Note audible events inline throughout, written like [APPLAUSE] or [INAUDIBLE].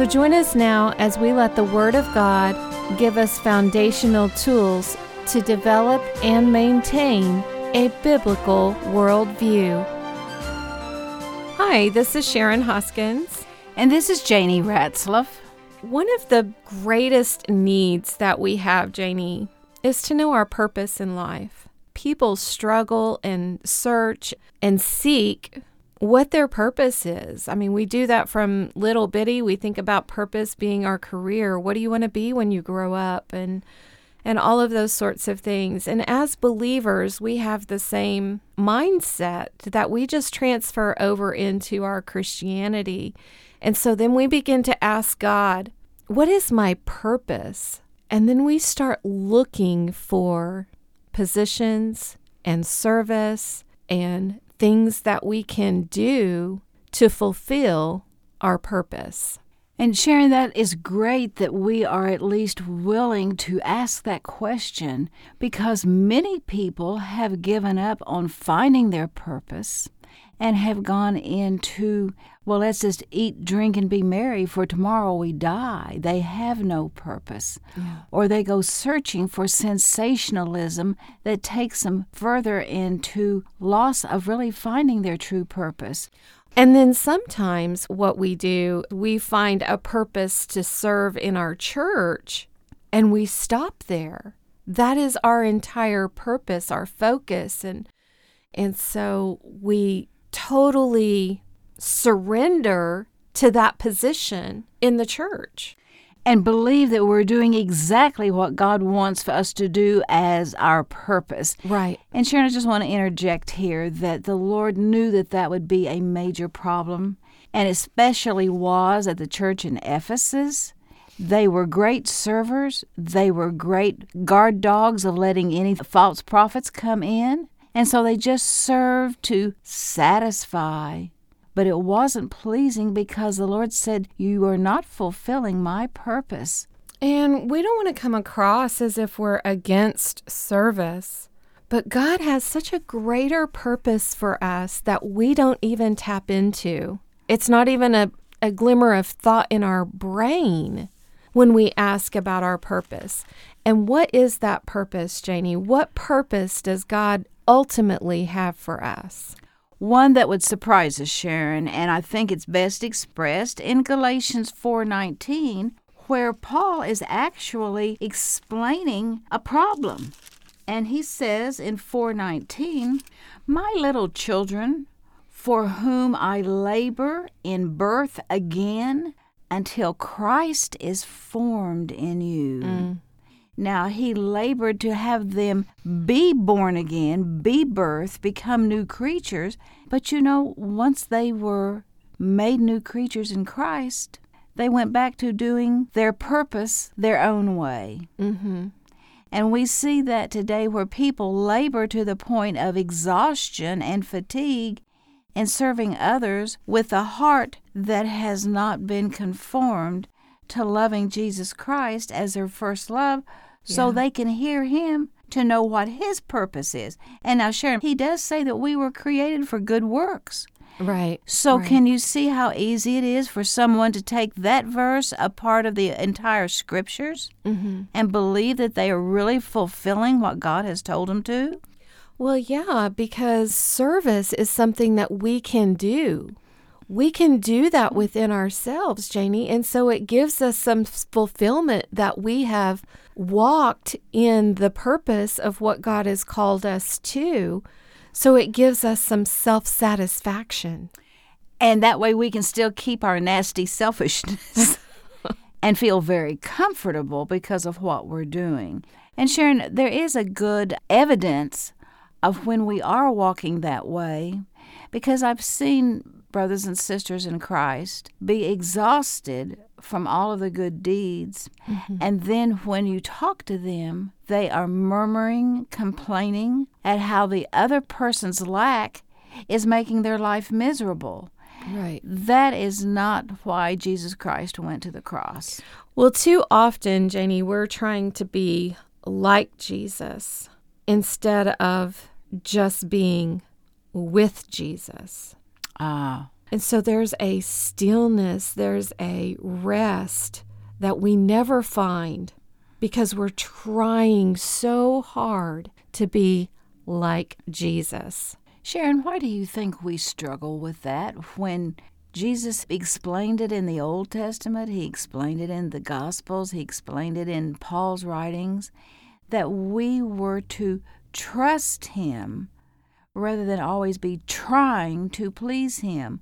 So join us now as we let the Word of God give us foundational tools to develop and maintain a biblical worldview. Hi, this is Sharon Hoskins. And this is Janie Ratzlaff. One of the greatest needs that we have, Janie, is to know our purpose in life. People struggle and search and seek what their purpose is. I mean, we do that from little bitty. We think about purpose being our career. What do you want to be when you grow up? And and all of those sorts of things. And as believers, we have the same mindset that we just transfer over into our Christianity. And so then we begin to ask God, what is my purpose? And then we start looking for positions and service and things that we can do to fulfill our purpose. And Sharon, that is great that we are at least willing to ask that question because many people have given up on finding their purpose and have gone into, well, let's just eat, drink, and be merry, for tomorrow we die. They have no purpose. Yeah. Or they go searching for sensationalism that takes them further into loss of really finding their true purpose. And then sometimes what we do, we find a purpose to serve in our church and we stop there. That is our entire purpose, our focus and and so we totally surrender to that position in the church and believe that we're doing exactly what God wants for us to do as our purpose. Right. And Sharon, I just want to interject here that the Lord knew that that would be a major problem, and especially was at the church in Ephesus. They were great servers. They were great guard dogs of letting any false prophets come in. And so they just served to satisfy. But it wasn't pleasing because the Lord said, You are not fulfilling my purpose. And we don't want to come across as if we're against service. But God has such a greater purpose for us that we don't even tap into. It's not even a, a glimmer of thought in our brain when we ask about our purpose. And what is that purpose, Janie? What purpose does God ultimately have for us? One that would surprise us, Sharon, and I think it's best expressed in Galatians 4:19, where Paul is actually explaining a problem. And he says in 4:19, "My little children, for whom I labor in birth again until Christ is formed in you." Mm. Now he labored to have them be born again, be birthed, become new creatures. But you know, once they were made new creatures in Christ, they went back to doing their purpose their own way. Mm-hmm. And we see that today where people labor to the point of exhaustion and fatigue in serving others with a heart that has not been conformed to loving Jesus Christ as their first love, so yeah. they can hear him to know what his purpose is. And now, Sharon, he does say that we were created for good works. Right. So, right. can you see how easy it is for someone to take that verse, a part of the entire scriptures, mm-hmm. and believe that they are really fulfilling what God has told them to? Well, yeah, because service is something that we can do we can do that within ourselves, Janie. And so it gives us some fulfillment that we have walked in the purpose of what God has called us to. So it gives us some self satisfaction. And that way we can still keep our nasty selfishness [LAUGHS] and feel very comfortable because of what we're doing. And Sharon, there is a good evidence of when we are walking that way because I've seen brothers and sisters in Christ be exhausted from all of the good deeds. Mm-hmm. And then when you talk to them, they are murmuring, complaining at how the other person's lack is making their life miserable. Right. That is not why Jesus Christ went to the cross. Well, too often, Janie, we're trying to be like Jesus instead of just being with Jesus. Ah, And so there's a stillness, there's a rest that we never find because we're trying so hard to be like Jesus. Sharon, why do you think we struggle with that when Jesus explained it in the Old Testament? He explained it in the Gospels, he explained it in Paul's writings that we were to trust him rather than always be trying to please him.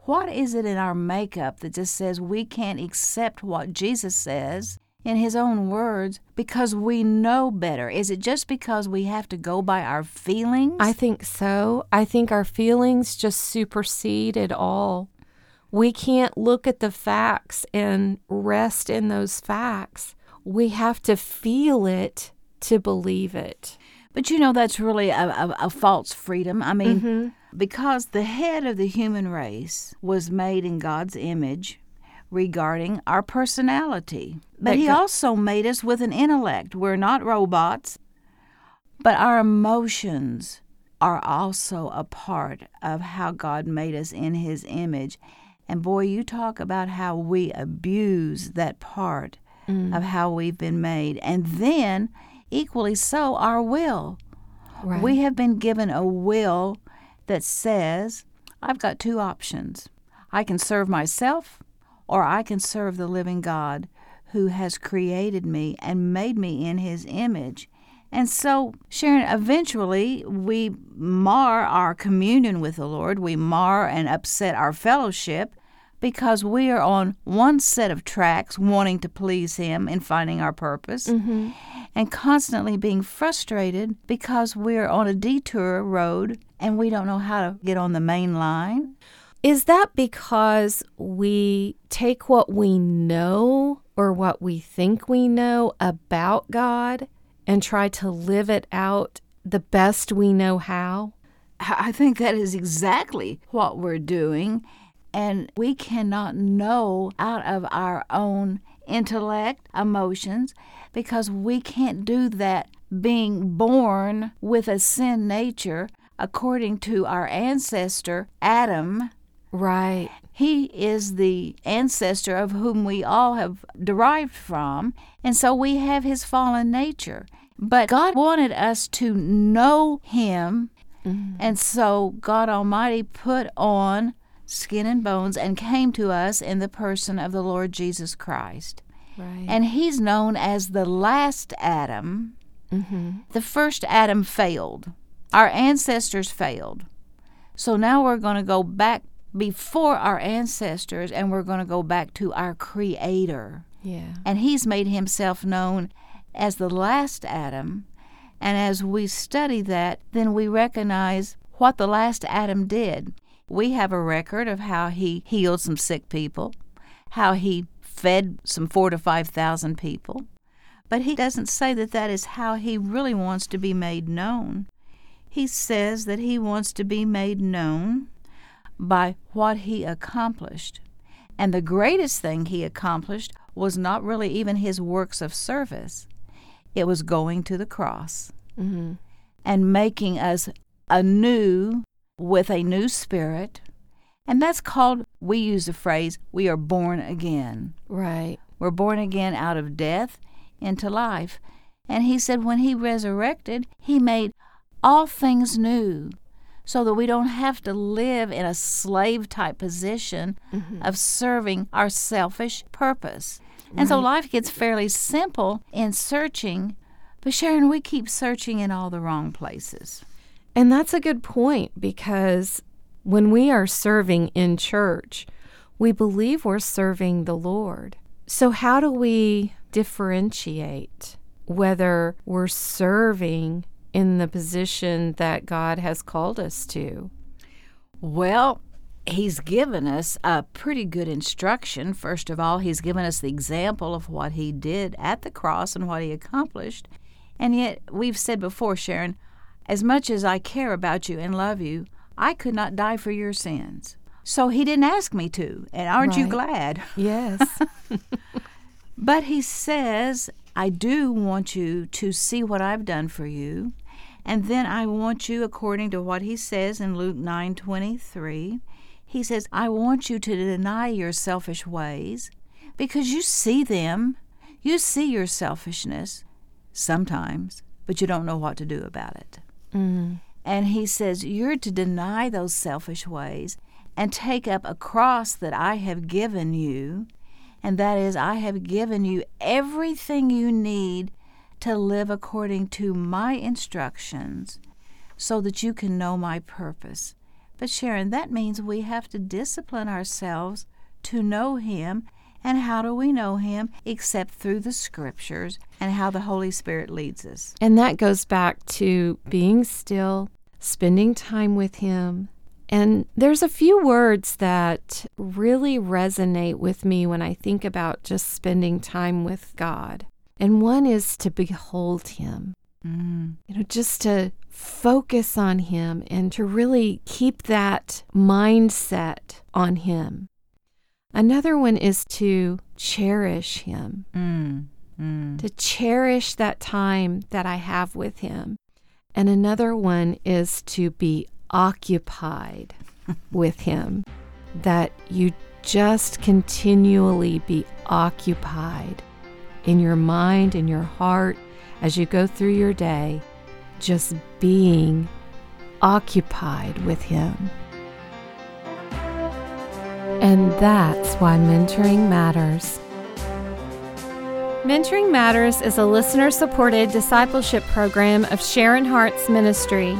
What is it in our makeup that just says we can't accept what Jesus says in his own words because we know better? Is it just because we have to go by our feelings? I think so. I think our feelings just supersede it all. We can't look at the facts and rest in those facts. We have to feel it to believe it. But you know, that's really a, a, a false freedom. I mean, mm-hmm. because the head of the human race was made in God's image regarding our personality. But But He Go- also made us with an intellect. We're not robots, but our emotions are also a part of how God made us in His image. And boy, you talk about how we abuse that part mm. of how we've been made. And then, equally so, our will. Right. We have been given a will that says, I've got two options. I can serve myself or I can serve the living God who has created me and made me in his image. And so, Sharon, eventually we mar our communion with the Lord. We mar and upset our fellowship because we are on one set of tracks wanting to please Him and finding our purpose mm-hmm. And constantly being frustrated because we're on a detour road and we don't know how to get on the main line. Is that because we take what we know or what we think we know about God and try to live it out the best we know how? I think that is exactly what we're doing. And we cannot know out of our own intellect, emotions, because we can't do that being born with a sin nature according to our ancestor, Adam. Right. He is the ancestor of whom we all have derived from, and so we have his fallen nature. But God wanted us to know him, mm-hmm. and so God Almighty put on skin and bones and came to us in the person of the Lord Jesus Christ. Right. And he's known as the last Adam. Mm-hmm. The first Adam failed. Our ancestors failed. So now we're going to go back before our ancestors and we're going to go back to our Creator. yeah. And He's made Himself known as the last Adam. And as we study that, then we recognize what the last Adam did. We have a record of how he healed some sick people, how he fed some four to five thousand people. But he doesn't say that that is how he really wants to be made known. He says that he wants to be made known by what he accomplished. And the greatest thing he accomplished was not really even his works of service, it was going to the cross Mm-hmm. and making us anew with a new spirit. And that's called, we use the phrase, we are born again. Right. We're born again out of death into life. And he said when he resurrected, he made all things new so that we don't have to live in a slave type position mm-hmm. of serving our selfish purpose. And so life gets fairly simple in searching, but Sharon, we keep searching in all the wrong places. And that's a good point because when we are serving in church, we believe we're serving the Lord. So, how do we differentiate whether we're serving in the position that God has called us to? Well, he's given us a pretty good instruction. First of all, he's given us the example of what he did at the cross and what he accomplished. And yet, we've said before, Sharon, as much as I care about you and love you, I could not die for your sins. So he didn't ask me to. And aren't right. you glad? Yes. [LAUGHS] [LAUGHS] but he says, I do want you to see what I've done for you. And then I want you, according to what he says in Luke 9 23, he says, I want you to deny your selfish ways because you see them. You see your selfishness sometimes, but you don't know what to do about it. Mm. And he says, You're to deny those selfish ways and take up a cross that I have given you. And that is, I have given you everything you need to live according to my instructions so that you can know my purpose. But Sharon, that means we have to discipline ourselves to know Him. And how do we know Him except through the Scriptures and how the Holy Spirit leads us? And that goes back to being still, spending time with Him. And there's a few words that really resonate with me when I think about just spending time with God. And one is to behold Him. Mm. You know, just to focus on Him and to really keep that mindset on Him. Another one is to cherish Him, mm, mm. to cherish that time that I have with Him. And another one is to be occupied [LAUGHS] with Him, that you just continually be occupied in your mind, in your heart, as you go through your day just being occupied with Him. And that's why mentoring matters. Mentoring Matters is a listener supported discipleship program of Sharin Hearts ministry.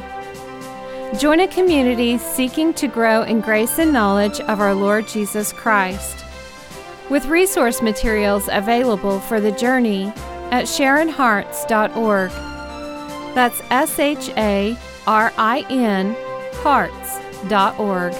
Join a community seeking to grow in grace and knowledge of our Lord Jesus Christ. With resource materials available for the journey at SharinHearts.org. That's S H A R I N hearts.org.